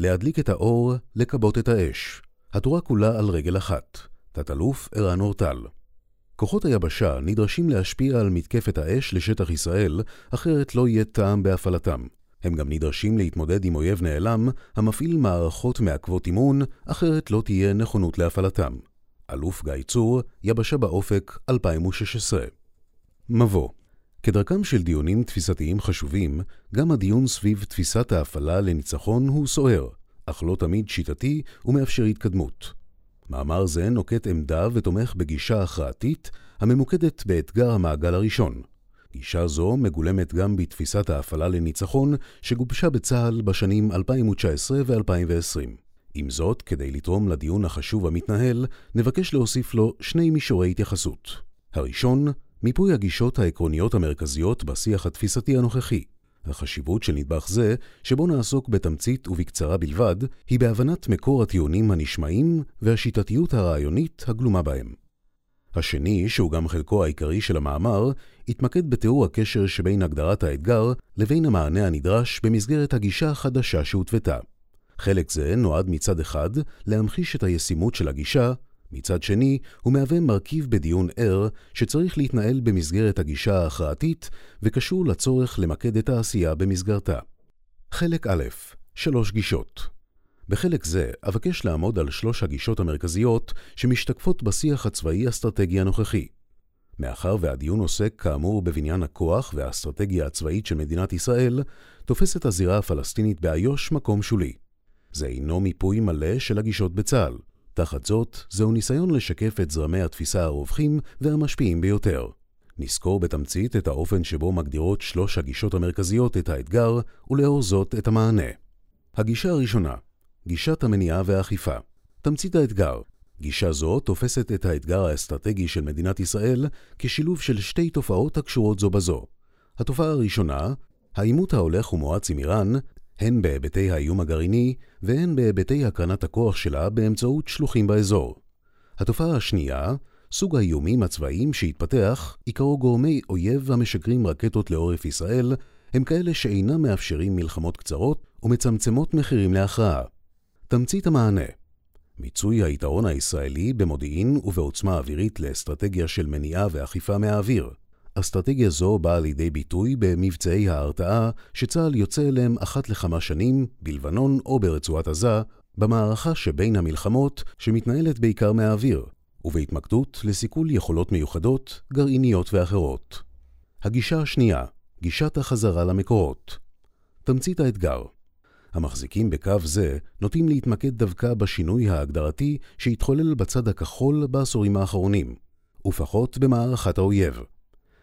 להדליק את האור, לכבות את האש. התורה כולה על רגל אחת. תת-אלוף ערן אורטל. כוחות היבשה נדרשים להשפיע על מתקפת האש לשטח ישראל, אחרת לא יהיה טעם בהפעלתם. הם גם נדרשים להתמודד עם אויב נעלם, המפעיל מערכות מעכבות אימון, אחרת לא תהיה נכונות להפעלתם. אלוף גיא צור, יבשה באופק, 2016. מבוא כדרכם של דיונים תפיסתיים חשובים, גם הדיון סביב תפיסת ההפעלה לניצחון הוא סוער, אך לא תמיד שיטתי ומאפשר התקדמות. מאמר זה נוקט עמדה ותומך בגישה הכרעתית הממוקדת באתגר המעגל הראשון. גישה זו מגולמת גם בתפיסת ההפעלה לניצחון שגובשה בצה"ל בשנים 2019 ו-2020. עם זאת, כדי לתרום לדיון החשוב המתנהל, נבקש להוסיף לו שני מישורי התייחסות. הראשון, מיפוי הגישות העקרוניות המרכזיות בשיח התפיסתי הנוכחי. החשיבות של נדבך זה, שבו נעסוק בתמצית ובקצרה בלבד, היא בהבנת מקור הטיעונים הנשמעים והשיטתיות הרעיונית הגלומה בהם. השני, שהוא גם חלקו העיקרי של המאמר, התמקד בתיאור הקשר שבין הגדרת האתגר לבין המענה הנדרש במסגרת הגישה החדשה שהותוותה. חלק זה נועד מצד אחד להמחיש את הישימות של הגישה, מצד שני, הוא מהווה מרכיב בדיון ער שצריך להתנהל במסגרת הגישה ההכרעתית וקשור לצורך למקד את העשייה במסגרתה. חלק א', שלוש גישות. בחלק זה אבקש לעמוד על שלוש הגישות המרכזיות שמשתקפות בשיח הצבאי-אסטרטגי הנוכחי. מאחר והדיון עוסק כאמור בבניין הכוח והאסטרטגיה הצבאית של מדינת ישראל, תופסת הזירה הפלסטינית באיו"ש מקום שולי. זה אינו מיפוי מלא של הגישות בצה"ל. תחת זאת, זהו ניסיון לשקף את זרמי התפיסה הרווחים והמשפיעים ביותר. נזכור בתמצית את האופן שבו מגדירות שלוש הגישות המרכזיות את האתגר, ולאור זאת את המענה. הגישה הראשונה, גישת המניעה והאכיפה. תמצית האתגר, גישה זו תופסת את האתגר האסטרטגי של מדינת ישראל כשילוב של שתי תופעות הקשורות זו בזו. התופעה הראשונה, העימות ההולך ומואץ עם איראן, הן בהיבטי האיום הגרעיני והן בהיבטי הקרנת הכוח שלה באמצעות שלוחים באזור. התופעה השנייה, סוג האיומים הצבאיים שהתפתח, עיקרו גורמי אויב המשגרים רקטות לעורף ישראל, הם כאלה שאינם מאפשרים מלחמות קצרות ומצמצמות מחירים להכרעה. תמצית המענה מיצוי היתרון הישראלי במודיעין ובעוצמה אווירית לאסטרטגיה של מניעה ואכיפה מהאוויר. אסטרטגיה זו באה לידי ביטוי במבצעי ההרתעה שצה"ל יוצא אליהם אחת לכמה שנים, בלבנון או ברצועת עזה, במערכה שבין המלחמות שמתנהלת בעיקר מהאוויר, ובהתמקדות לסיכול יכולות מיוחדות, גרעיניות ואחרות. הגישה השנייה, גישת החזרה למקורות. תמצית האתגר המחזיקים בקו זה נוטים להתמקד דווקא בשינוי ההגדרתי שהתחולל בצד הכחול בעשורים האחרונים, ופחות במערכת האויב.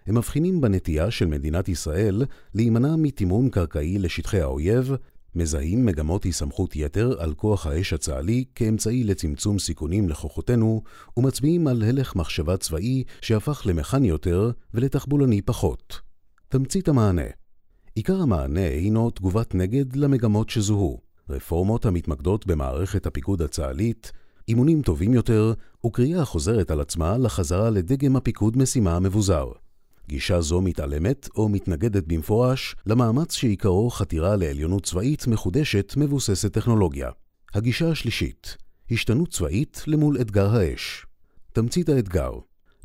הם מבחינים בנטייה של מדינת ישראל להימנע מתימון קרקעי לשטחי האויב, מזהים מגמות היסמכות יתר על כוח האש הצה"לי כאמצעי לצמצום סיכונים לכוחותינו, ומצביעים על הלך מחשבה צבאי שהפך למכני יותר ולתחבולני פחות. תמצית המענה עיקר המענה הינו תגובת נגד למגמות שזוהו, רפורמות המתמקדות במערכת הפיקוד הצה"לית, אימונים טובים יותר, וקריאה החוזרת על עצמה לחזרה לדגם הפיקוד משימה המבוזר. גישה זו מתעלמת או מתנגדת במפורש למאמץ שעיקרו חתירה לעליונות צבאית מחודשת מבוססת טכנולוגיה. הגישה השלישית, השתנות צבאית למול אתגר האש. תמצית האתגר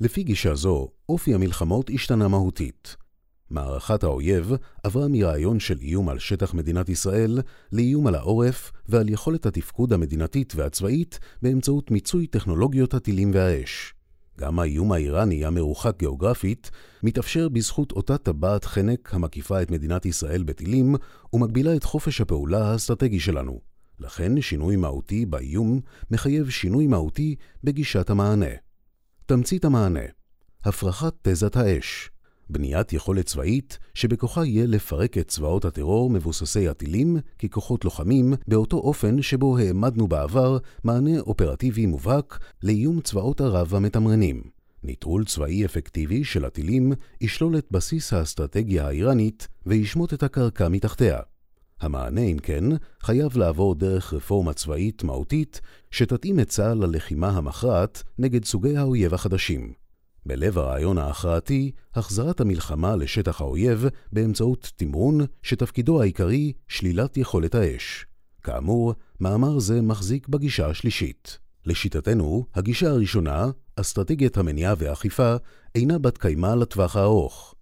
לפי גישה זו, אופי המלחמות השתנה מהותית. מערכת האויב עברה מרעיון של איום על שטח מדינת ישראל לאיום על העורף ועל יכולת התפקוד המדינתית והצבאית באמצעות מיצוי טכנולוגיות הטילים והאש. גם האיום האיראני המרוחק גיאוגרפית מתאפשר בזכות אותה טבעת חנק המקיפה את מדינת ישראל בטילים ומגבילה את חופש הפעולה האסטרטגי שלנו. לכן שינוי מהותי באיום מחייב שינוי מהותי בגישת המענה. תמצית המענה הפרחת תזת האש בניית יכולת צבאית שבכוחה יהיה לפרק את צבאות הטרור מבוססי הטילים ככוחות לוחמים באותו אופן שבו העמדנו בעבר מענה אופרטיבי מובהק לאיום צבאות ערב המתמרנים. ניטרול צבאי אפקטיבי של הטילים ישלול את בסיס האסטרטגיה האיראנית וישמוט את הקרקע מתחתיה. המענה, אם כן, חייב לעבור דרך רפורמה צבאית מהותית שתתאים את צה"ל ללחימה המכרעת נגד סוגי האויב החדשים. בלב הרעיון ההכרעתי, החזרת המלחמה לשטח האויב באמצעות תמרון שתפקידו העיקרי שלילת יכולת האש. כאמור, מאמר זה מחזיק בגישה השלישית. לשיטתנו, הגישה הראשונה, אסטרטגיית המניעה והאכיפה, אינה בת קיימא לטווח הארוך.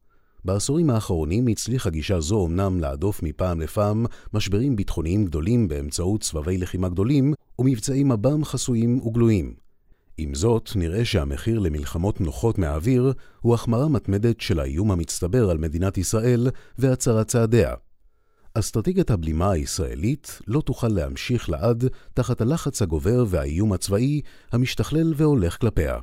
בעשורים האחרונים הצליחה גישה זו אמנם להדוף מפעם לפעם משברים ביטחוניים גדולים באמצעות סבבי לחימה גדולים ומבצעי מב"ם חסויים וגלויים. עם זאת, נראה שהמחיר למלחמות נוחות מהאוויר הוא החמרה מתמדת של האיום המצטבר על מדינת ישראל והצרת צעדיה. אסטרטגיית הבלימה הישראלית לא תוכל להמשיך לעד תחת הלחץ הגובר והאיום הצבאי המשתכלל והולך כלפיה.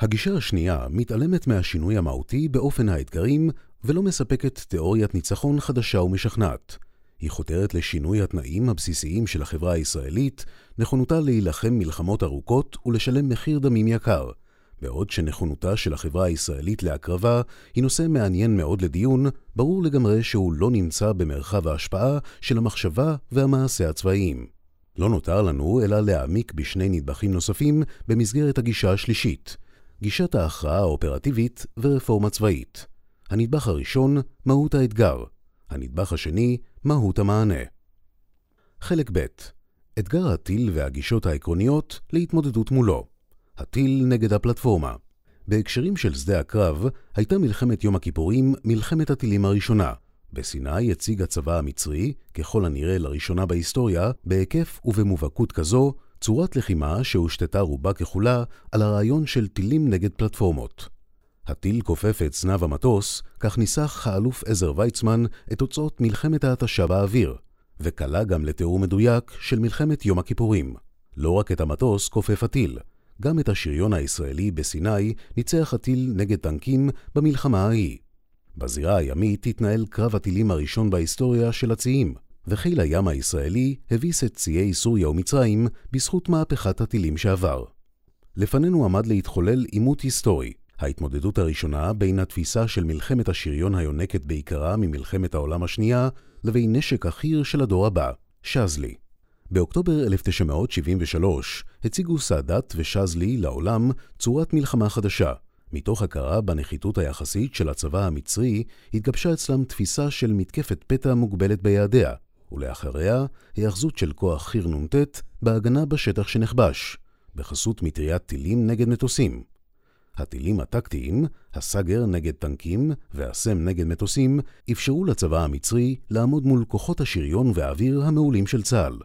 הגישה השנייה מתעלמת מהשינוי המהותי באופן האתגרים ולא מספקת תיאוריית ניצחון חדשה ומשכנעת. היא חותרת לשינוי התנאים הבסיסיים של החברה הישראלית, נכונותה להילחם מלחמות ארוכות ולשלם מחיר דמים יקר, בעוד שנכונותה של החברה הישראלית להקרבה היא נושא מעניין מאוד לדיון, ברור לגמרי שהוא לא נמצא במרחב ההשפעה של המחשבה והמעשה הצבאיים. לא נותר לנו אלא להעמיק בשני נדבכים נוספים במסגרת הגישה השלישית, גישת ההכרעה האופרטיבית ורפורמה צבאית. הנדבך הראשון, מהות האתגר. הנדבך השני, מהות המענה. חלק ב' אתגר הטיל והגישות העקרוניות להתמודדות מולו. הטיל נגד הפלטפורמה. בהקשרים של שדה הקרב, הייתה מלחמת יום הכיפורים מלחמת הטילים הראשונה. בסיני הציג הצבא המצרי, ככל הנראה לראשונה בהיסטוריה, בהיקף ובמובהקות כזו, צורת לחימה שהושתתה רובה ככולה על הרעיון של טילים נגד פלטפורמות. הטיל כופף את זנב המטוס, כך ניסח האלוף עזר ויצמן את תוצאות מלחמת ההתשה באוויר, וכלה גם לתיאור מדויק של מלחמת יום הכיפורים. לא רק את המטוס כופף הטיל, גם את השריון הישראלי בסיני ניצח הטיל נגד טנקים במלחמה ההיא. בזירה הימית התנהל קרב הטילים הראשון בהיסטוריה של הציים, וחיל הים הישראלי הביס את ציי סוריה ומצרים בזכות מהפכת הטילים שעבר. לפנינו עמד להתחולל עימות היסטורי, ההתמודדות הראשונה בין התפיסה של מלחמת השריון היונקת בעיקרה ממלחמת העולם השנייה, לבין נשק החי"ר של הדור הבא, שזלי. באוקטובר 1973 הציגו סאדאת ושזלי לעולם צורת מלחמה חדשה. מתוך הכרה בנחיתות היחסית של הצבא המצרי, התגבשה אצלם תפיסה של מתקפת פתע מוגבלת ביעדיה, ולאחריה היאחזות של כוח חי"ר נ"ט בהגנה בשטח שנכבש, בחסות מטריית טילים נגד מטוסים. הטילים הטקטיים, הסאגר נגד טנקים והסם נגד מטוסים, אפשרו לצבא המצרי לעמוד מול כוחות השריון והאוויר המעולים של צה"ל.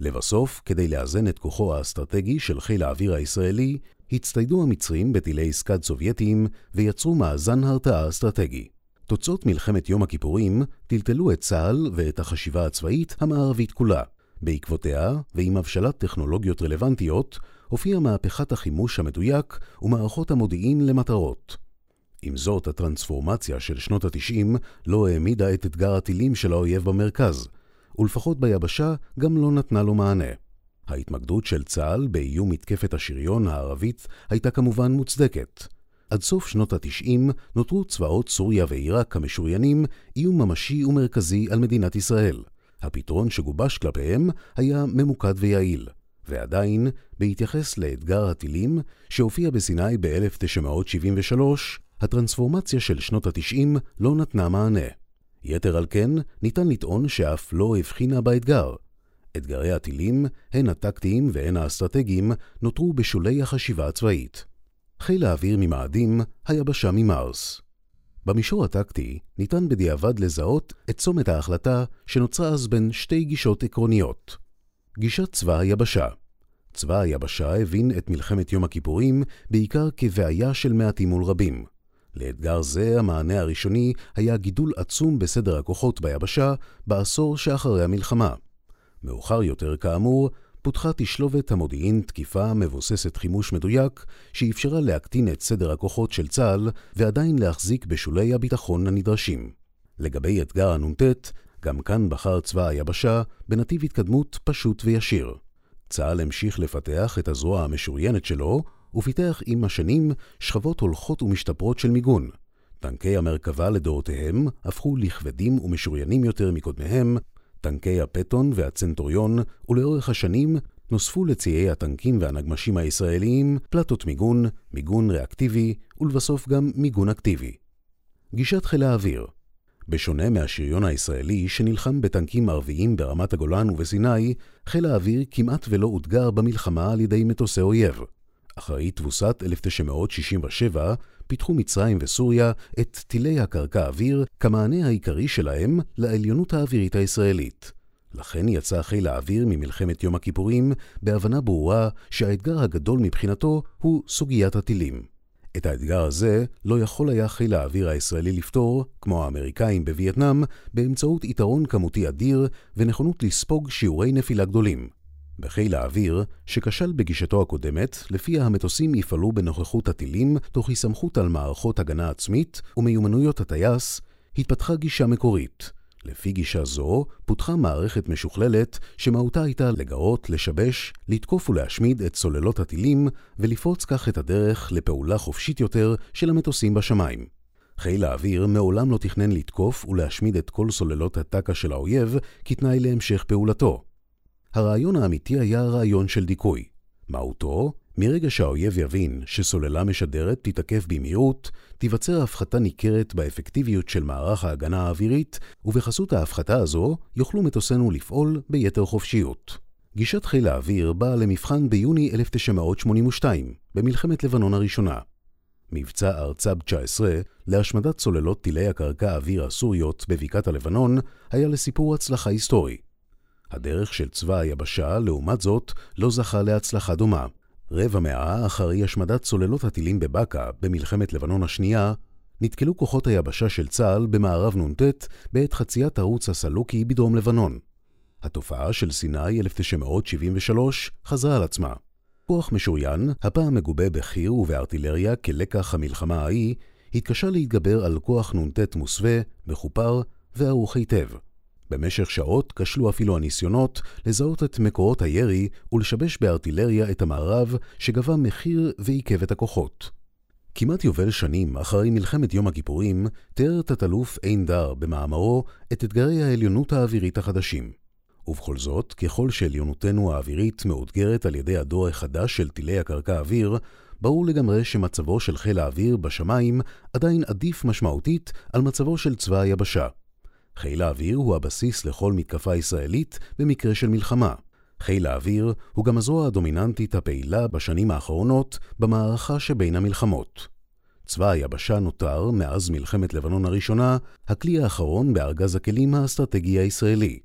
לבסוף, כדי לאזן את כוחו האסטרטגי של חיל האוויר הישראלי, הצטיידו המצרים בטילי סקאד סובייטיים ויצרו מאזן הרתעה אסטרטגי. תוצאות מלחמת יום הכיפורים טלטלו את צה"ל ואת החשיבה הצבאית המערבית כולה. בעקבותיה, ועם הבשלת טכנולוגיות רלוונטיות, הופיעה מהפכת החימוש המדויק ומערכות המודיעין למטרות. עם זאת, הטרנספורמציה של שנות ה-90 לא העמידה את אתגר הטילים של האויב במרכז, ולפחות ביבשה גם לא נתנה לו מענה. ההתמקדות של צה"ל באיום מתקפת השריון הערבית הייתה כמובן מוצדקת. עד סוף שנות ה-90 נותרו צבאות סוריה ועיראק המשוריינים איום ממשי ומרכזי על מדינת ישראל. הפתרון שגובש כלפיהם היה ממוקד ויעיל, ועדיין, בהתייחס לאתגר הטילים שהופיע בסיני ב-1973, הטרנספורמציה של שנות ה-90 לא נתנה מענה. יתר על כן, ניתן לטעון שאף לא הבחינה באתגר. אתגרי הטילים, הן הטקטיים והן האסטרטגיים, נותרו בשולי החשיבה הצבאית. חיל האוויר ממאדים, היבשה ממארס. במישור הטקטי ניתן בדיעבד לזהות את צומת ההחלטה שנוצרה אז בין שתי גישות עקרוניות. גישת צבא היבשה צבא היבשה הבין את מלחמת יום הכיפורים בעיקר כבעיה של מעטים מול רבים. לאתגר זה המענה הראשוני היה גידול עצום בסדר הכוחות ביבשה בעשור שאחרי המלחמה. מאוחר יותר, כאמור, פותחה תשלובת המודיעין תקיפה מבוססת חימוש מדויק, שאפשרה להקטין את סדר הכוחות של צה"ל ועדיין להחזיק בשולי הביטחון הנדרשים. לגבי אתגר הנ"ט, גם כאן בחר צבא היבשה בנתיב התקדמות פשוט וישיר. צה"ל המשיך לפתח את הזרוע המשוריינת שלו, ופיתח עם השנים שכבות הולכות ומשתפרות של מיגון. טנקי המרכבה לדורותיהם הפכו לכבדים ומשוריינים יותר מקודמיהם, טנקי הפטון והצנטוריון, ולאורך השנים נוספו לציי הטנקים והנגמשים הישראליים פלטות מיגון, מיגון ריאקטיבי, ולבסוף גם מיגון אקטיבי. גישת חיל האוויר בשונה מהשריון הישראלי שנלחם בטנקים ערביים ברמת הגולן ובסיני, חיל האוויר כמעט ולא אותגר במלחמה על ידי מטוסי אויב. אחרי תבוסת 1967, פיתחו מצרים וסוריה את טילי הקרקע אוויר כמענה העיקרי שלהם לעליונות האווירית הישראלית. לכן יצא חיל האוויר ממלחמת יום הכיפורים בהבנה ברורה שהאתגר הגדול מבחינתו הוא סוגיית הטילים. את האתגר הזה לא יכול היה חיל האוויר הישראלי לפתור, כמו האמריקאים בווייטנאם, באמצעות יתרון כמותי אדיר ונכונות לספוג שיעורי נפילה גדולים. בחיל האוויר, שכשל בגישתו הקודמת, לפיה המטוסים יפעלו בנוכחות הטילים תוך הסתמכות על מערכות הגנה עצמית ומיומנויות הטייס, התפתחה גישה מקורית. לפי גישה זו, פותחה מערכת משוכללת שמהותה הייתה לגרות, לשבש, לתקוף ולהשמיד את סוללות הטילים ולפרוץ כך את הדרך לפעולה חופשית יותר של המטוסים בשמיים. חיל האוויר מעולם לא תכנן לתקוף ולהשמיד את כל סוללות הטק"א של האויב כתנאי להמשך פעולתו. הרעיון האמיתי היה רעיון של דיכוי. מהותו, מרגע שהאויב יבין שסוללה משדרת תתקף במהירות, תיווצר הפחתה ניכרת באפקטיביות של מערך ההגנה האווירית, ובחסות ההפחתה הזו יוכלו מטוסינו לפעול ביתר חופשיות. גישת חיל האוויר באה למבחן ביוני 1982, במלחמת לבנון הראשונה. מבצע ארצב 19 להשמדת סוללות טילי הקרקע האוויר הסוריות בבקעת הלבנון היה לסיפור הצלחה היסטורי. הדרך של צבא היבשה, לעומת זאת, לא זכה להצלחה דומה. רבע מאה אחרי השמדת סוללות הטילים בבאקה במלחמת לבנון השנייה, נתקלו כוחות היבשה של צה"ל במערב נ"ט בעת חציית ערוץ הסלוקי בדרום לבנון. התופעה של סיני 1973 חזרה על עצמה. כוח משוריין, הפעם מגובה בחי"ר ובארטילריה כלקח המלחמה ההיא, התקשה להתגבר על כוח נ"ט מוסווה, מחופר וערוך היטב. במשך שעות כשלו אפילו הניסיונות לזהות את מקורות הירי ולשבש בארטילריה את המערב שגבה מחיר ועיכב את הכוחות. כמעט יובל שנים אחרי מלחמת יום הכיפורים, תיאר תת-אלוף עין דר במאמרו את אתגרי העליונות האווירית החדשים. ובכל זאת, ככל שעליונותנו האווירית מאותגרת על ידי הדור החדש של טילי הקרקע אוויר, ברור לגמרי שמצבו של חיל האוויר בשמיים עדיין עדיף משמעותית על מצבו של צבא היבשה. חיל האוויר הוא הבסיס לכל מתקפה ישראלית במקרה של מלחמה. חיל האוויר הוא גם הזרוע הדומיננטית הפעילה בשנים האחרונות במערכה שבין המלחמות. צבא היבשה נותר, מאז מלחמת לבנון הראשונה, הכלי האחרון בארגז הכלים האסטרטגי הישראלי.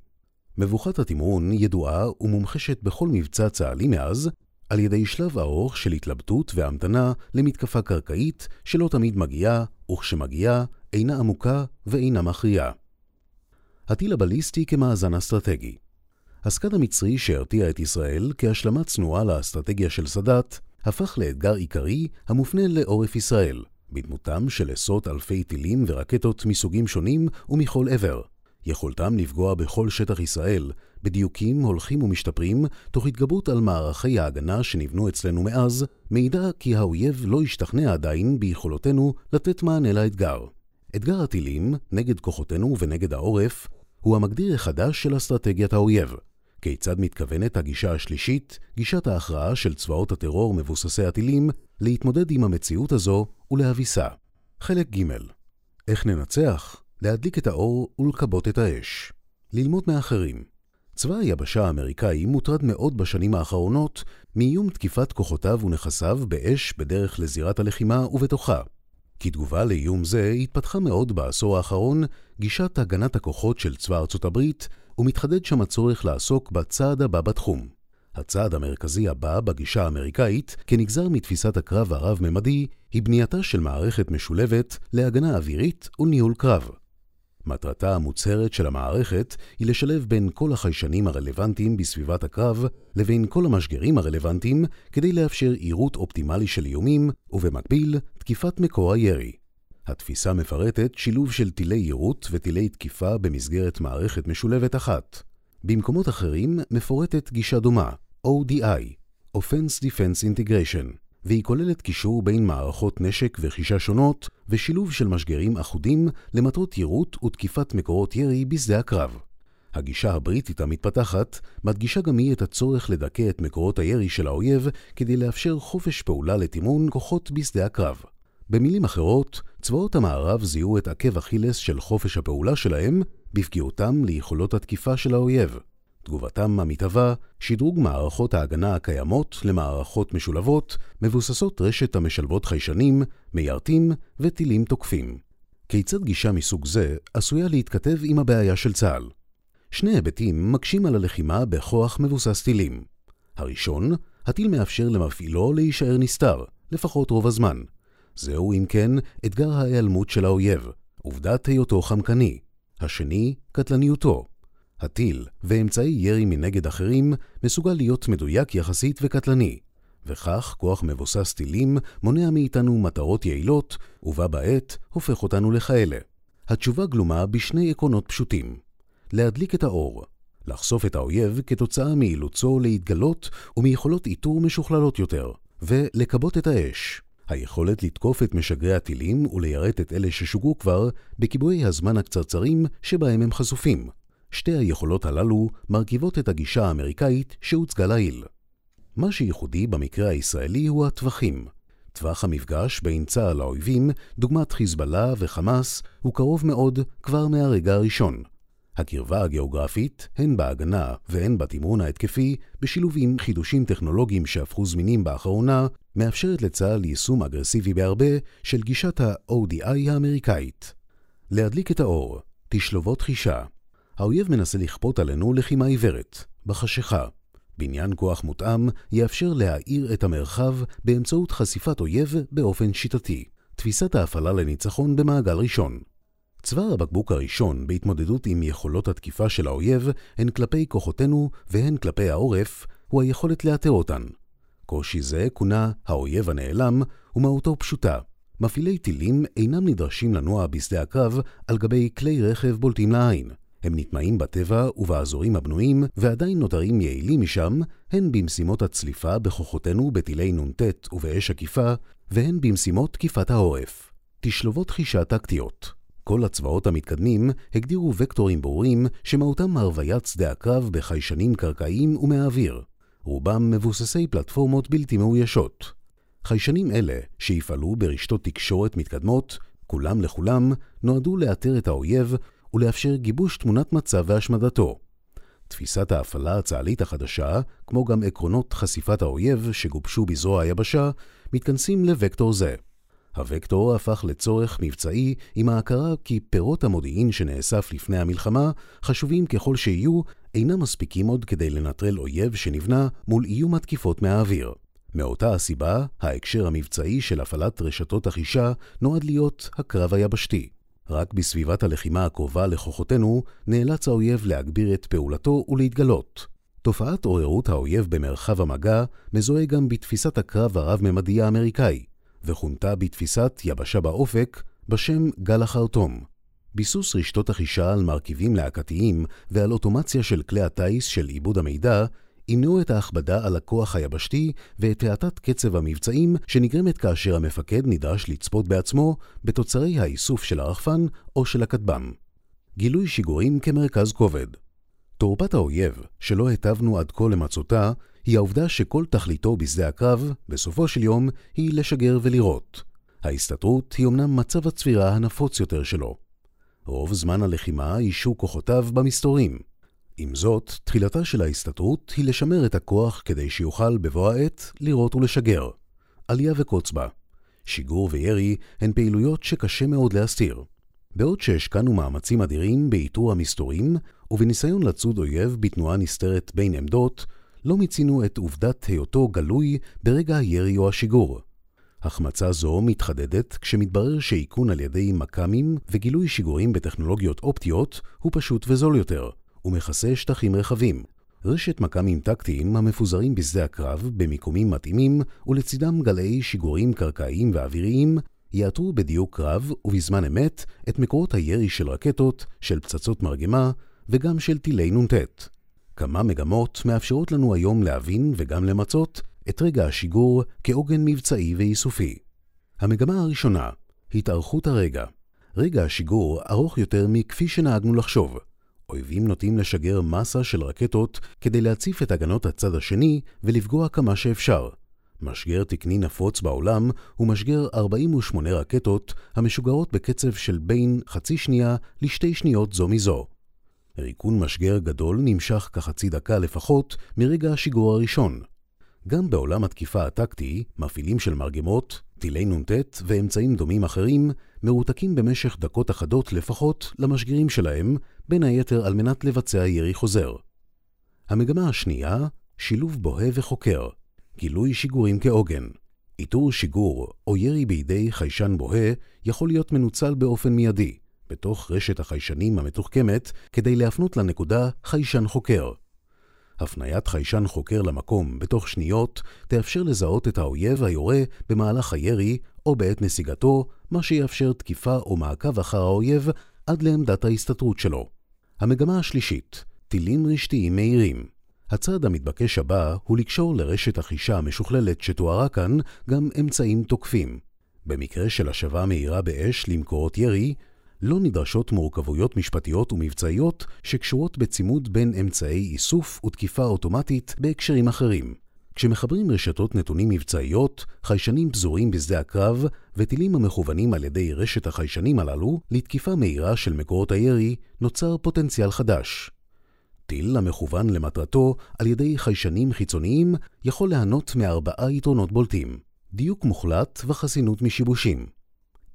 מבוכת התמרון ידועה ומומחשת בכל מבצע צה"לי מאז, על ידי שלב ארוך של התלבטות והמתנה למתקפה קרקעית שלא תמיד מגיעה, וכשמגיעה, אינה עמוקה ואינה מכריעה. הטיל הבליסטי כמאזן אסטרטגי. הסקד המצרי שהרתיע את ישראל כהשלמה צנועה לאסטרטגיה של סאדאת, הפך לאתגר עיקרי המופנה לעורף ישראל, בדמותם של עשרות אלפי טילים ורקטות מסוגים שונים ומכל עבר. יכולתם לפגוע בכל שטח ישראל, בדיוקים הולכים ומשתפרים, תוך התגברות על מערכי ההגנה שנבנו אצלנו מאז, מעידה כי האויב לא השתכנע עדיין ביכולותינו לתת מענה לאתגר. אתגר הטילים, נגד כוחותינו ונגד העורף, הוא המגדיר החדש של אסטרטגיית האויב. כיצד מתכוונת הגישה השלישית, גישת ההכרעה של צבאות הטרור מבוססי הטילים, להתמודד עם המציאות הזו ולהביסה. חלק ג' איך ננצח? להדליק את האור ולכבות את האש. ללמוד מאחרים. צבא היבשה האמריקאי מוטרד מאוד בשנים האחרונות מאיום תקיפת כוחותיו ונכסיו באש בדרך לזירת הלחימה ובתוכה. כתגובה לאיום זה התפתחה מאוד בעשור האחרון גישת הגנת הכוחות של צבא ארצות הברית, ומתחדד שם הצורך לעסוק בצעד הבא בתחום. הצעד המרכזי הבא בגישה האמריקאית, כנגזר מתפיסת הקרב הרב-ממדי, היא בנייתה של מערכת משולבת להגנה אווירית ולניהול קרב. מטרתה המוצהרת של המערכת היא לשלב בין כל החיישנים הרלוונטיים בסביבת הקרב לבין כל המשגרים הרלוונטיים כדי לאפשר עירות אופטימלי של איומים, ובמקביל, תקיפת מקור הירי. התפיסה מפרטת שילוב של טילי יירוט וטילי תקיפה במסגרת מערכת משולבת אחת. במקומות אחרים מפורטת גישה דומה, ODI, Offense Defense Integration, והיא כוללת קישור בין מערכות נשק וחישה שונות ושילוב של משגרים אחודים למטרות יירוט ותקיפת מקורות ירי בשדה הקרב. הגישה הבריטית המתפתחת מדגישה גם היא את הצורך לדכא את מקורות הירי של האויב כדי לאפשר חופש פעולה לתימון כוחות בשדה הקרב. במילים אחרות, צבאות המערב זיהו את עקב אכילס של חופש הפעולה שלהם בפגיעותם ליכולות התקיפה של האויב. תגובתם המתהווה, שדרוג מערכות ההגנה הקיימות למערכות משולבות, מבוססות רשת המשלבות חיישנים, מיירטים וטילים תוקפים. כיצד גישה מסוג זה עשויה להתכתב עם הבעיה של צה"ל? שני היבטים מקשים על הלחימה בכוח מבוסס טילים. הראשון, הטיל מאפשר למפעילו להישאר נסתר, לפחות רוב הזמן. זהו, אם כן, אתגר ההיעלמות של האויב, עובדת היותו חמקני. השני, קטלניותו. הטיל ואמצעי ירי מנגד אחרים מסוגל להיות מדויק יחסית וקטלני, וכך כוח מבוסס טילים מונע מאיתנו מטרות יעילות, ובה בעת הופך אותנו לכאלה. התשובה גלומה בשני עקרונות פשוטים. להדליק את האור, לחשוף את האויב כתוצאה מאילוצו להתגלות ומיכולות איתור משוכללות יותר, ולכבות את האש. היכולת לתקוף את משגרי הטילים וליירט את אלה ששוגרו כבר בכיבויי הזמן הקצרצרים שבהם הם חשופים. שתי היכולות הללו מרכיבות את הגישה האמריקאית שהוצגה לעיל. מה שייחודי במקרה הישראלי הוא הטווחים. טווח המפגש בין צה"ל לאויבים, דוגמת חיזבאללה וחמאס, הוא קרוב מאוד כבר מהרגע הראשון. הקרבה הגיאוגרפית, הן בהגנה והן בתמרון ההתקפי, בשילוב עם חידושים טכנולוגיים שהפכו זמינים באחרונה, מאפשרת לצה"ל יישום אגרסיבי בהרבה של גישת ה-ODI האמריקאית. להדליק את האור, תשלובות חישה. האויב מנסה לכפות עלינו לחימה עיוורת, בחשיכה. בניין כוח מותאם יאפשר להאיר את המרחב באמצעות חשיפת אויב באופן שיטתי. תפיסת ההפעלה לניצחון במעגל ראשון. צוואר הבקבוק הראשון בהתמודדות עם יכולות התקיפה של האויב הן כלפי כוחותינו והן כלפי העורף, הוא היכולת לאתר אותן. קושי זה כונה האויב הנעלם, ומהותו פשוטה. מפעילי טילים אינם נדרשים לנוע בשדה הקרב על גבי כלי רכב בולטים לעין. הם נטמעים בטבע ובאזורים הבנויים, ועדיין נותרים יעילים משם, הן במשימות הצליפה בכוחותינו בטילי נ"ט ובאש עקיפה, והן במשימות תקיפת העורף. תשלובות חישה טקטיות כל הצבאות המתקדמים הגדירו וקטורים ברורים שמהותם הרוויית שדה הקרב בחיישנים קרקעיים ומהאוויר, רובם מבוססי פלטפורמות בלתי מאוישות. חיישנים אלה, שיפעלו ברשתות תקשורת מתקדמות, כולם לכולם, נועדו לאתר את האויב ולאפשר גיבוש תמונת מצב והשמדתו. תפיסת ההפעלה הצה"לית החדשה, כמו גם עקרונות חשיפת האויב שגובשו בזרוע היבשה, מתכנסים לוקטור זה. הוקטור הפך לצורך מבצעי עם ההכרה כי פירות המודיעין שנאסף לפני המלחמה, חשובים ככל שיהיו, אינם מספיקים עוד כדי לנטרל אויב שנבנה מול איום התקיפות מהאוויר. מאותה הסיבה, ההקשר המבצעי של הפעלת רשתות החישה נועד להיות הקרב היבשתי. רק בסביבת הלחימה הקרובה לכוחותינו, נאלץ האויב להגביר את פעולתו ולהתגלות. תופעת עוררות האויב במרחב המגע מזוהה גם בתפיסת הקרב הרב-ממדי האמריקאי, וכונתה בתפיסת יבשה באופק בשם גל החרטום. ביסוס רשתות החישה על מרכיבים להקתיים ועל אוטומציה של כלי הטיס של עיבוד המידע ימנעו את ההכבדה על הכוח היבשתי ואת האטת קצב המבצעים שנגרמת כאשר המפקד נדרש לצפות בעצמו בתוצרי האיסוף של הרחפן או של הכטב"ם. גילוי שיגורים כמרכז כובד תורפת האויב, שלא היטבנו עד כה למצותה, היא העובדה שכל תכליתו בשדה הקרב, בסופו של יום, היא לשגר ולירות. ההסתתרות היא אמנם מצב הצבירה הנפוץ יותר שלו. רוב זמן הלחימה אישו כוחותיו במסתורים. עם זאת, תחילתה של ההסתתרות היא לשמר את הכוח כדי שיוכל בבוא העת לירות ולשגר. עלייה וקוץ בה. שיגור וירי הן פעילויות שקשה מאוד להסתיר. בעוד שהשקענו מאמצים אדירים באיתור המסתורים ובניסיון לצוד אויב בתנועה נסתרת בין עמדות, לא מיצינו את עובדת היותו גלוי ברגע הירי או השיגור. החמצה זו מתחדדת כשמתברר שאיכון על ידי מכ"מים וגילוי שיגורים בטכנולוגיות אופטיות הוא פשוט וזול יותר, ומכסה שטחים רחבים. רשת מכ"מים טקטיים המפוזרים בשדה הקרב במיקומים מתאימים ולצידם גלאי שיגורים קרקעיים ואוויריים יאתרו בדיוק רב ובזמן אמת את מקורות הירי של רקטות, של פצצות מרגמה וגם של טילי נ"ט. כמה מגמות מאפשרות לנו היום להבין וגם למצות את רגע השיגור כעוגן מבצעי ואיסופי. המגמה הראשונה, התארכות הרגע. רגע השיגור ארוך יותר מכפי שנהגנו לחשוב. אויבים נוטים לשגר מסה של רקטות כדי להציף את הגנות הצד השני ולפגוע כמה שאפשר. משגר תקני נפוץ בעולם הוא משגר 48 רקטות המשוגרות בקצב של בין חצי שנייה לשתי שניות זו מזו. ריקון משגר גדול נמשך כחצי דקה לפחות מרגע השיגור הראשון. גם בעולם התקיפה הטקטי, מפעילים של מרגמות, טילי נ"ט ואמצעים דומים אחרים מרותקים במשך דקות אחדות לפחות למשגרים שלהם, בין היתר על מנת לבצע ירי חוזר. המגמה השנייה, שילוב בוהה וחוקר, גילוי שיגורים כעוגן. איתור שיגור או ירי בידי חיישן בוהה יכול להיות מנוצל באופן מיידי, בתוך רשת החיישנים המתוחכמת, כדי להפנות לנקודה חיישן חוקר. הפניית חיישן חוקר למקום בתוך שניות תאפשר לזהות את האויב היורה במהלך הירי או בעת נסיגתו, מה שיאפשר תקיפה או מעקב אחר האויב עד לעמדת ההסתתרות שלו. המגמה השלישית, טילים רשתיים מהירים. הצעד המתבקש הבא הוא לקשור לרשת החישה המשוכללת שתוארה כאן גם אמצעים תוקפים. במקרה של השבה מהירה באש למקורות ירי, לא נדרשות מורכבויות משפטיות ומבצעיות שקשורות בצימוד בין אמצעי איסוף ותקיפה אוטומטית בהקשרים אחרים. כשמחברים רשתות נתונים מבצעיות, חיישנים פזורים בשדה הקרב וטילים המכוונים על ידי רשת החיישנים הללו לתקיפה מהירה של מקורות הירי, נוצר פוטנציאל חדש. טיל המכוון למטרתו על ידי חיישנים חיצוניים יכול ליהנות מארבעה יתרונות בולטים דיוק מוחלט וחסינות משיבושים.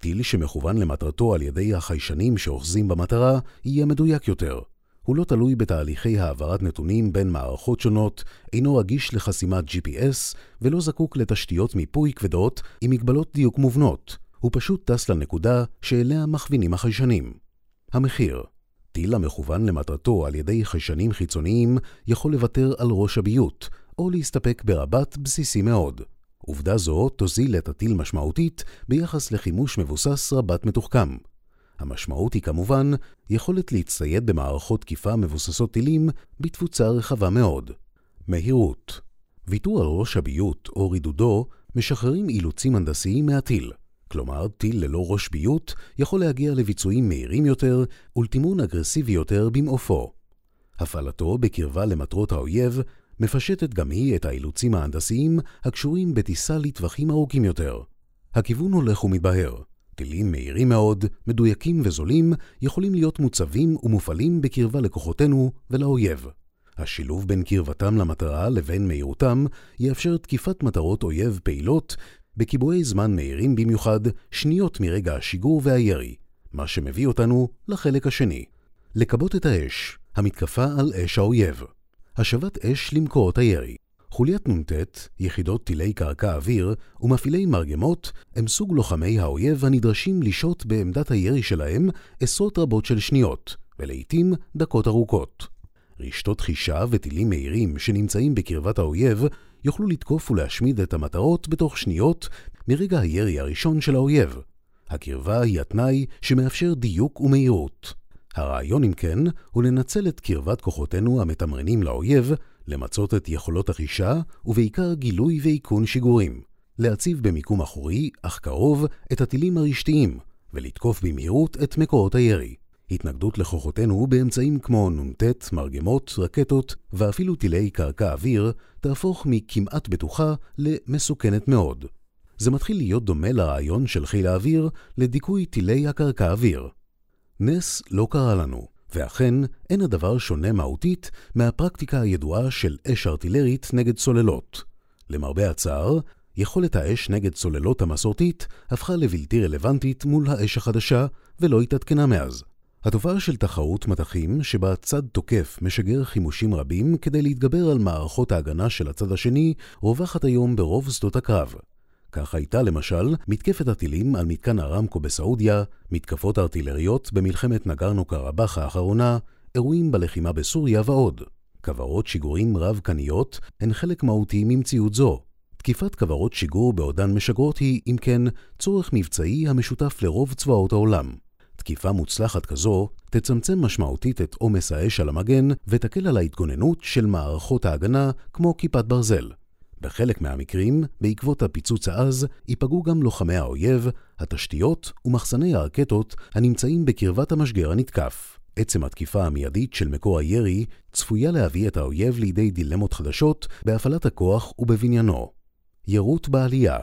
טיל שמכוון למטרתו על ידי החיישנים שאוחזים במטרה יהיה מדויק יותר. הוא לא תלוי בתהליכי העברת נתונים בין מערכות שונות, אינו רגיש לחסימת GPS ולא זקוק לתשתיות מיפוי כבדות עם מגבלות דיוק מובנות. הוא פשוט טס לנקודה שאליה מכווינים החיישנים. המחיר טיל המכוון למטרתו על ידי חיישנים חיצוניים יכול לוותר על ראש הביוט, או להסתפק ברבט בסיסי מאוד. עובדה זו תוזיל את הטיל משמעותית ביחס לחימוש מבוסס רבת מתוחכם. המשמעות היא כמובן יכולת להצטייד במערכות תקיפה מבוססות טילים בתפוצה רחבה מאוד. מהירות ויתור על ראש הביוט או רידודו משחררים אילוצים הנדסיים מהטיל. כלומר, טיל ללא ראש ביוט יכול להגיע לביצועים מהירים יותר ולתימון אגרסיבי יותר במעופו. הפעלתו בקרבה למטרות האויב מפשטת גם היא את האילוצים ההנדסיים הקשורים בטיסה לטווחים ארוכים יותר. הכיוון הולך ומתבהר. טילים מהירים מאוד, מדויקים וזולים, יכולים להיות מוצבים ומופעלים בקרבה לכוחותינו ולאויב. השילוב בין קרבתם למטרה לבין מהירותם יאפשר תקיפת מטרות אויב פעילות בקיבועי זמן מהירים במיוחד, שניות מרגע השיגור והירי, מה שמביא אותנו לחלק השני. לכבות את האש, המתקפה על אש האויב. השבת אש למקורות הירי. חוליית נ"ט, יחידות טילי קרקע אוויר ומפעילי מרגמות הם סוג לוחמי האויב הנדרשים לשהות בעמדת הירי שלהם עשרות רבות של שניות, ולעיתים דקות ארוכות. רשתות חישה וטילים מהירים שנמצאים בקרבת האויב יוכלו לתקוף ולהשמיד את המטרות בתוך שניות מרגע הירי הראשון של האויב. הקרבה היא התנאי שמאפשר דיוק ומהירות. הרעיון, אם כן, הוא לנצל את קרבת כוחותינו המתמרנים לאויב, למצות את יכולות החישה, ובעיקר גילוי ואיכון שיגורים. להציב במיקום אחורי, אך קרוב, את הטילים הרשתיים, ולתקוף במהירות את מקורות הירי. התנגדות לכוחותינו באמצעים כמו נ"ט, מרגמות, רקטות ואפילו טילי קרקע אוויר תהפוך מכמעט בטוחה למסוכנת מאוד. זה מתחיל להיות דומה לרעיון של חיל האוויר לדיכוי טילי הקרקע אוויר. נס לא קרה לנו, ואכן אין הדבר שונה מהותית מהפרקטיקה הידועה של אש ארטילרית נגד צוללות. למרבה הצער, יכולת האש נגד צוללות המסורתית הפכה לבלתי רלוונטית מול האש החדשה ולא התעדכנה מאז. התופעה של תחרות מטחים, שבה צד תוקף משגר חימושים רבים כדי להתגבר על מערכות ההגנה של הצד השני, רווחת היום ברוב שדות הקרב. כך הייתה למשל מתקפת הטילים על מתקן ארמקו בסעודיה, מתקפות ארטילריות במלחמת נגרנו קרבאח האחרונה, אירועים בלחימה בסוריה ועוד. כוורות שיגורים רב-קניות הן חלק מהותי ממציאות זו. תקיפת כוורות שיגור בעודן משגרות היא, אם כן, צורך מבצעי המשותף לרוב צבאות העולם. תקיפה מוצלחת כזו תצמצם משמעותית את עומס האש על המגן ותקל על ההתגוננות של מערכות ההגנה כמו כיפת ברזל. בחלק מהמקרים, בעקבות הפיצוץ העז, ייפגעו גם לוחמי האויב, התשתיות ומחסני הרקטות הנמצאים בקרבת המשגר הנתקף. עצם התקיפה המיידית של מקור הירי צפויה להביא את האויב לידי דילמות חדשות בהפעלת הכוח ובבניינו. יירוט בעלייה.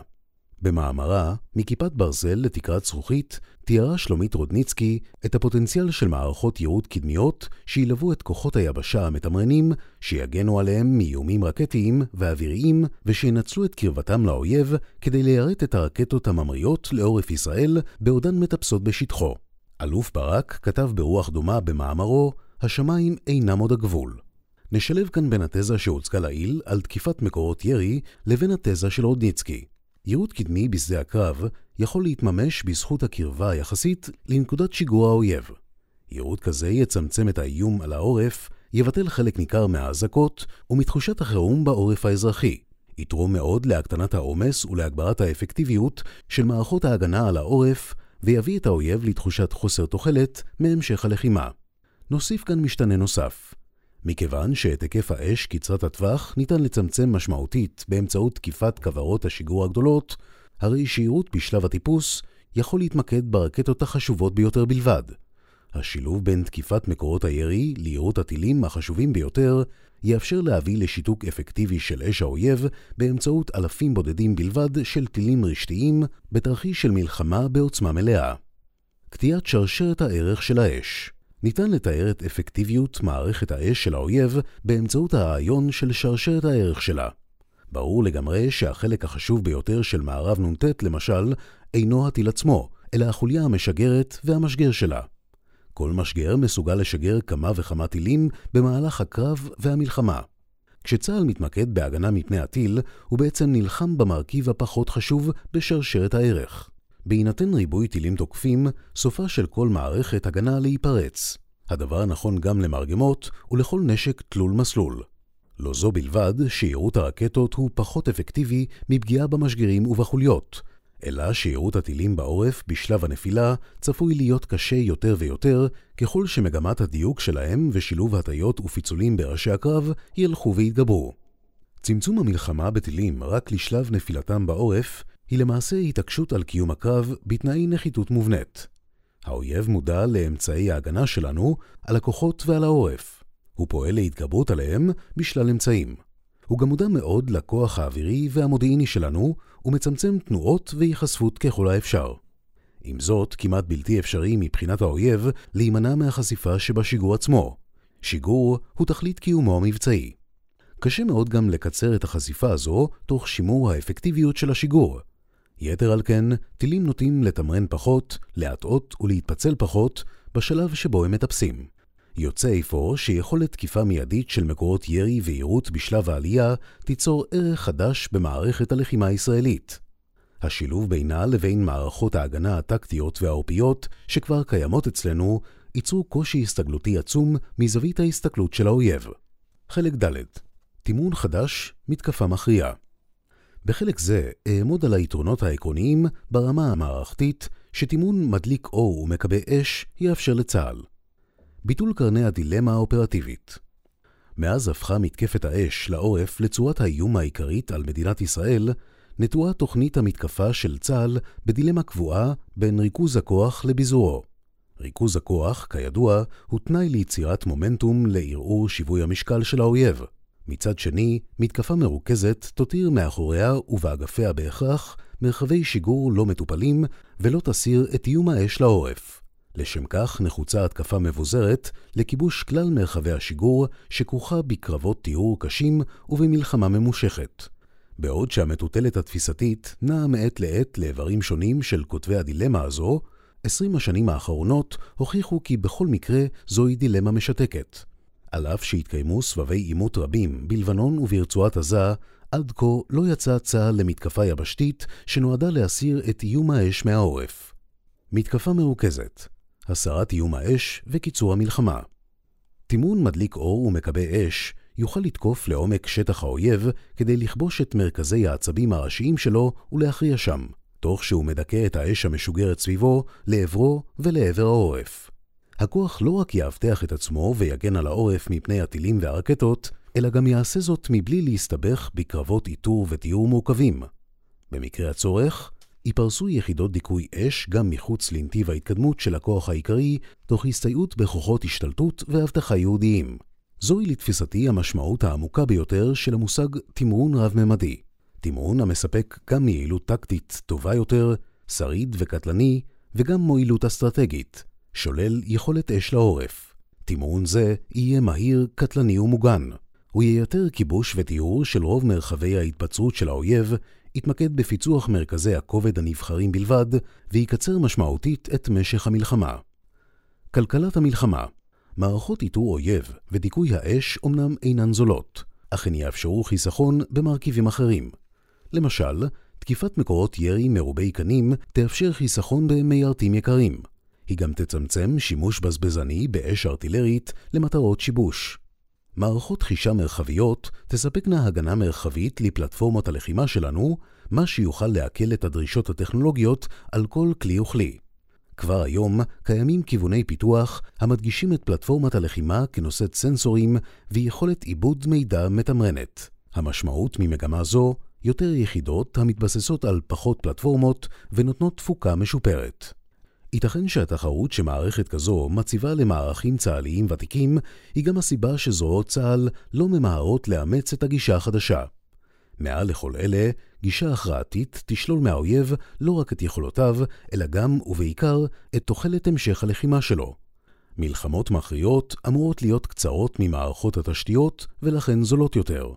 במאמרה "מכיפת ברזל לתקרת זכוכית" תיארה שלומית רודניצקי את הפוטנציאל של מערכות יירוט קדמיות שילוו את כוחות היבשה המתמרנים, שיגנו עליהם מאיומים רקטיים ואוויריים ושינצלו את קרבתם לאויב כדי ליירט את הרקטות הממריות לעורף ישראל בעודן מטפסות בשטחו. אלוף ברק כתב ברוח דומה במאמרו "השמיים אינם עוד הגבול". נשלב כאן בין התזה שהוצגה לעיל על תקיפת מקורות ירי לבין התזה של רודניצקי. יירוט קדמי בשדה הקרב יכול להתממש בזכות הקרבה היחסית לנקודת שיגור האויב. יירוט כזה יצמצם את האיום על העורף, יבטל חלק ניכר מהאזעקות ומתחושת החירום בעורף האזרחי. יתרום מאוד להקטנת העומס ולהגברת האפקטיביות של מערכות ההגנה על העורף, ויביא את האויב לתחושת חוסר תוחלת מהמשך הלחימה. נוסיף כאן משתנה נוסף. מכיוון שאת היקף האש קצרת הטווח ניתן לצמצם משמעותית באמצעות תקיפת כוורות השיגור הגדולות, הרי שירות בשלב הטיפוס יכול להתמקד ברקטות החשובות ביותר בלבד. השילוב בין תקיפת מקורות הירי ליירוט הטילים החשובים ביותר יאפשר להביא לשיתוק אפקטיבי של אש האויב באמצעות אלפים בודדים בלבד של טילים רשתיים בתרחיש של מלחמה בעוצמה מלאה. קטיעת שרשרת הערך של האש ניתן לתאר את אפקטיביות מערכת האש של האויב באמצעות הרעיון של שרשרת הערך שלה. ברור לגמרי שהחלק החשוב ביותר של מערב נ"ט, למשל, אינו הטיל עצמו, אלא החוליה המשגרת והמשגר שלה. כל משגר מסוגל לשגר כמה וכמה טילים במהלך הקרב והמלחמה. כשצה"ל מתמקד בהגנה מפני הטיל, הוא בעצם נלחם במרכיב הפחות חשוב בשרשרת הערך. בהינתן ריבוי טילים תוקפים, סופה של כל מערכת הגנה להיפרץ. הדבר נכון גם למרגמות ולכל נשק תלול מסלול. לא זו בלבד שיירוט הרקטות הוא פחות אפקטיבי מפגיעה במשגרים ובחוליות, אלא שיירוט הטילים בעורף בשלב הנפילה צפוי להיות קשה יותר ויותר ככל שמגמת הדיוק שלהם ושילוב הטיות ופיצולים בראשי הקרב ילכו ויתגברו. צמצום המלחמה בטילים רק לשלב נפילתם בעורף היא למעשה התעקשות על קיום הקרב בתנאי נחיתות מובנית. האויב מודע לאמצעי ההגנה שלנו, על הכוחות ועל העורף. הוא פועל להתגברות עליהם בשלל אמצעים. הוא גם מודע מאוד לכוח האווירי והמודיעיני שלנו, ומצמצם תנועות והיחשפות ככל האפשר. עם זאת, כמעט בלתי אפשרי מבחינת האויב להימנע מהחשיפה שבשיגור עצמו. שיגור הוא תכלית קיומו המבצעי. קשה מאוד גם לקצר את החשיפה הזו תוך שימור האפקטיביות של השיגור, יתר על כן, טילים נוטים לתמרן פחות, להטעות ולהתפצל פחות בשלב שבו הם מטפסים. יוצא אפוא שיכולת תקיפה מיידית של מקורות ירי ויירוט בשלב העלייה תיצור ערך חדש במערכת הלחימה הישראלית. השילוב בינה לבין מערכות ההגנה הטקטיות והעורפיות שכבר קיימות אצלנו, ייצרו קושי הסתגלותי עצום מזווית ההסתכלות של האויב. חלק ד' תימון חדש, מתקפה מכריעה. בחלק זה אעמוד על היתרונות העקרוניים ברמה המערכתית שתימון מדליק אור ומכבה אש יאפשר לצה"ל. ביטול קרני הדילמה האופרטיבית מאז הפכה מתקפת האש לעורף לצורת האיום העיקרית על מדינת ישראל, נטועה תוכנית המתקפה של צה"ל בדילמה קבועה בין ריכוז הכוח לביזורו. ריכוז הכוח, כידוע, הוא תנאי ליצירת מומנטום לערעור שיווי המשקל של האויב. מצד שני, מתקפה מרוכזת תותיר מאחוריה ובאגפיה בהכרח מרחבי שיגור לא מטופלים ולא תסיר את איום האש לעורף. לשם כך נחוצה התקפה מבוזרת לכיבוש כלל מרחבי השיגור שכרוכה בקרבות טיהור קשים ובמלחמה ממושכת. בעוד שהמטוטלת התפיסתית נעה מעת לעת לאיברים שונים של כותבי הדילמה הזו, עשרים השנים האחרונות הוכיחו כי בכל מקרה זוהי דילמה משתקת. על אף שהתקיימו סבבי עימות רבים בלבנון וברצועת עזה, עד כה לא יצא צה"ל למתקפה יבשתית שנועדה להסיר את איום האש מהעורף. מתקפה מרוכזת, הסרת איום האש וקיצור המלחמה. תימון מדליק אור ומכבה אש יוכל לתקוף לעומק שטח האויב כדי לכבוש את מרכזי העצבים הראשיים שלו ולהכריע שם, תוך שהוא מדכא את האש המשוגרת סביבו, לעברו ולעבר העורף. הכוח לא רק יאבטח את עצמו ויגן על העורף מפני הטילים והרקטות, אלא גם יעשה זאת מבלי להסתבך בקרבות איתור ותיאור מורכבים. במקרה הצורך, ייפרסו יחידות דיכוי אש גם מחוץ לנתיב ההתקדמות של הכוח העיקרי, תוך הסתייעות בכוחות השתלטות ואבטחה יהודיים. זוהי לתפיסתי המשמעות העמוקה ביותר של המושג תמרון רב-ממדי. תמרון המספק גם יעילות טקטית טובה יותר, שריד וקטלני, וגם מועילות אסטרטגית, שולל יכולת אש לעורף. תמרון זה יהיה מהיר, קטלני ומוגן. הוא ייתר כיבוש וטיהור של רוב מרחבי ההתבצרות של האויב, יתמקד בפיצוח מרכזי הכובד הנבחרים בלבד, ויקצר משמעותית את משך המלחמה. כלכלת המלחמה מערכות איתור אויב ודיכוי האש אומנם אינן זולות, אך הן יאפשרו חיסכון במרכיבים אחרים. למשל, תקיפת מקורות ירי מרובי קנים תאפשר חיסכון במיירטים יקרים. היא גם תצמצם שימוש בזבזני באש ארטילרית למטרות שיבוש. מערכות חישה מרחביות תספקנה הגנה מרחבית לפלטפורמות הלחימה שלנו, מה שיוכל להקל את הדרישות הטכנולוגיות על כל כלי וכלי. כבר היום קיימים כיווני פיתוח המדגישים את פלטפורמת הלחימה כנושאת סנסורים ויכולת עיבוד מידע מתמרנת. המשמעות ממגמה זו, יותר יחידות המתבססות על פחות פלטפורמות ונותנות תפוקה משופרת. ייתכן שהתחרות שמערכת כזו מציבה למערכים צה"ליים ותיקים היא גם הסיבה שזרועות צה"ל לא ממהרות לאמץ את הגישה החדשה. מעל לכל אלה, גישה הכרעתית תשלול מהאויב לא רק את יכולותיו, אלא גם ובעיקר את תוחלת המשך הלחימה שלו. מלחמות מכריעות אמורות להיות קצרות ממערכות התשתיות ולכן זולות יותר.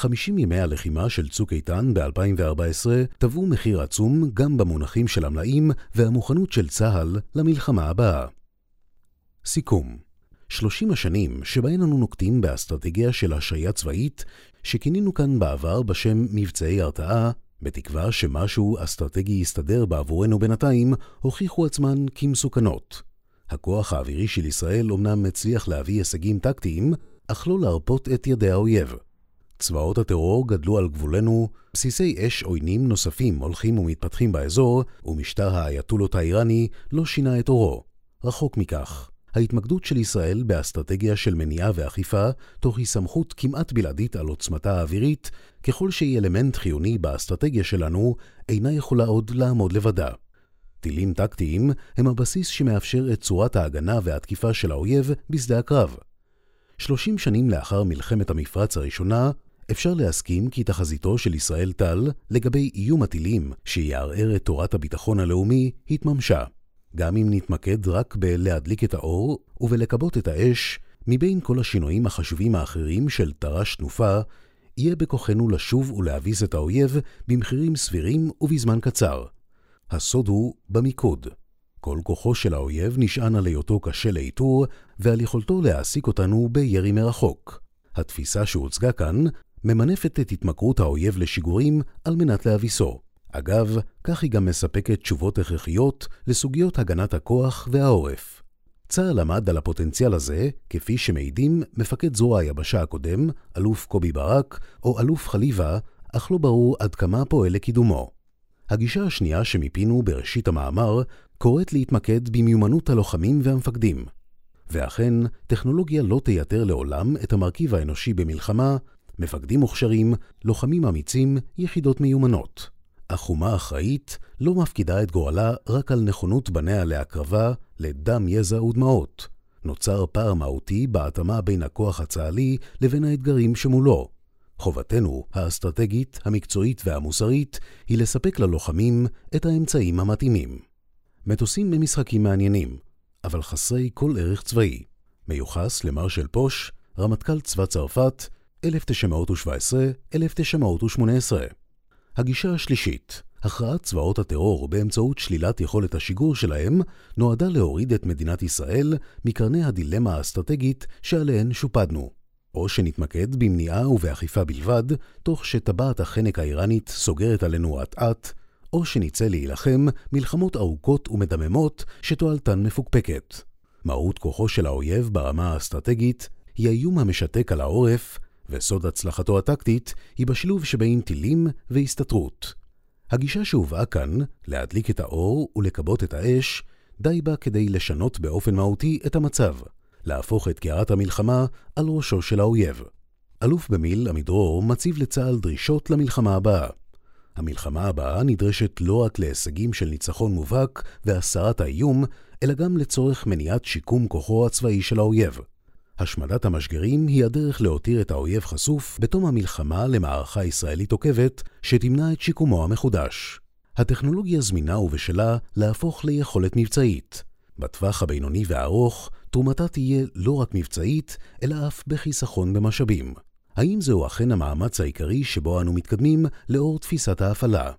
50 ימי הלחימה של צוק איתן ב-2014 טבעו מחיר עצום גם במונחים של המלאים והמוכנות של צה"ל למלחמה הבאה. סיכום 30 השנים שבהן אנו נוקטים באסטרטגיה של השעיה צבאית, שכינינו כאן בעבר בשם מבצעי הרתעה, בתקווה שמשהו אסטרטגי יסתדר בעבורנו בינתיים, הוכיחו עצמן כמסוכנות. הכוח האווירי של ישראל אומנם הצליח להביא הישגים טקטיים, אך לא להרפות את ידי האויב. צבאות הטרור גדלו על גבולנו, בסיסי אש עוינים נוספים הולכים ומתפתחים באזור, ומשטר האייתולות האיראני לא שינה את אורו. רחוק מכך. ההתמקדות של ישראל באסטרטגיה של מניעה ואכיפה, תוך הסתמכות כמעט בלעדית על עוצמתה האווירית, ככל שהיא אלמנט חיוני באסטרטגיה שלנו, אינה יכולה עוד לעמוד לבדה. טילים טקטיים הם הבסיס שמאפשר את צורת ההגנה והתקיפה של האויב בשדה הקרב. 30 שנים לאחר מלחמת המפרץ הראשונה, אפשר להסכים כי תחזיתו של ישראל טל לגבי איום הטילים שיערער את תורת הביטחון הלאומי התממשה. גם אם נתמקד רק בלהדליק את האור ובלכבות את האש, מבין כל השינויים החשובים האחרים של תר"ש תנופה, יהיה בכוחנו לשוב ולהביס את האויב במחירים סבירים ובזמן קצר. הסוד הוא במיקוד. כל כוחו של האויב נשען על היותו קשה לאיתור ועל יכולתו להעסיק אותנו בירי מרחוק. התפיסה שהוצגה כאן ממנפת את התמכרות האויב לשיגורים על מנת להביסו. אגב, כך היא גם מספקת תשובות הכרחיות לסוגיות הגנת הכוח והעורף. צה"ל עמד על הפוטנציאל הזה, כפי שמעידים מפקד זרוע היבשה הקודם, אלוף קובי ברק, או אלוף חליבה, אך לא ברור עד כמה פועל לקידומו. הגישה השנייה שמיפינו בראשית המאמר קוראת להתמקד במיומנות הלוחמים והמפקדים. ואכן, טכנולוגיה לא תייתר לעולם את המרכיב האנושי במלחמה, מפקדים מוכשרים, לוחמים אמיצים, יחידות מיומנות. אך אומה אחראית לא מפקידה את גורלה רק על נכונות בניה להקרבה, לדם, יזע ודמעות. נוצר פער מהותי בהתאמה בין הכוח הצה"לי לבין האתגרים שמולו. חובתנו האסטרטגית, המקצועית והמוסרית היא לספק ללוחמים את האמצעים המתאימים. מטוסים הם משחקים מעניינים, אבל חסרי כל ערך צבאי. מיוחס למרשל פוש, רמטכ"ל צבא צרפת, 1917-1918. הגישה השלישית, הכרעת צבאות הטרור באמצעות שלילת יכולת השיגור שלהם, נועדה להוריד את מדינת ישראל מקרני הדילמה האסטרטגית שעליהן שופדנו. או שנתמקד במניעה ובאכיפה בלבד, תוך שטבעת החנק האיראנית סוגרת עלינו אט-אט, או שנצא להילחם מלחמות ארוכות ומדממות שתועלתן מפוקפקת. מהות כוחו של האויב ברמה האסטרטגית היא האיום המשתק על העורף, וסוד הצלחתו הטקטית היא בשילוב שבין טילים והסתתרות. הגישה שהובאה כאן, להדליק את האור ולכבות את האש, די בה כדי לשנות באופן מהותי את המצב, להפוך את קערת המלחמה על ראשו של האויב. אלוף במיל עמידרור מציב לצה"ל דרישות למלחמה הבאה. המלחמה הבאה נדרשת לא רק להישגים של ניצחון מובהק והסרת האיום, אלא גם לצורך מניעת שיקום כוחו הצבאי של האויב. השמדת המשגרים היא הדרך להותיר את האויב חשוף בתום המלחמה למערכה ישראלית עוקבת שתמנע את שיקומו המחודש. הטכנולוגיה זמינה ובשלה להפוך ליכולת מבצעית. בטווח הבינוני והארוך, תרומתה תהיה לא רק מבצעית, אלא אף בחיסכון במשאבים. האם זהו אכן המאמץ העיקרי שבו אנו מתקדמים לאור תפיסת ההפעלה?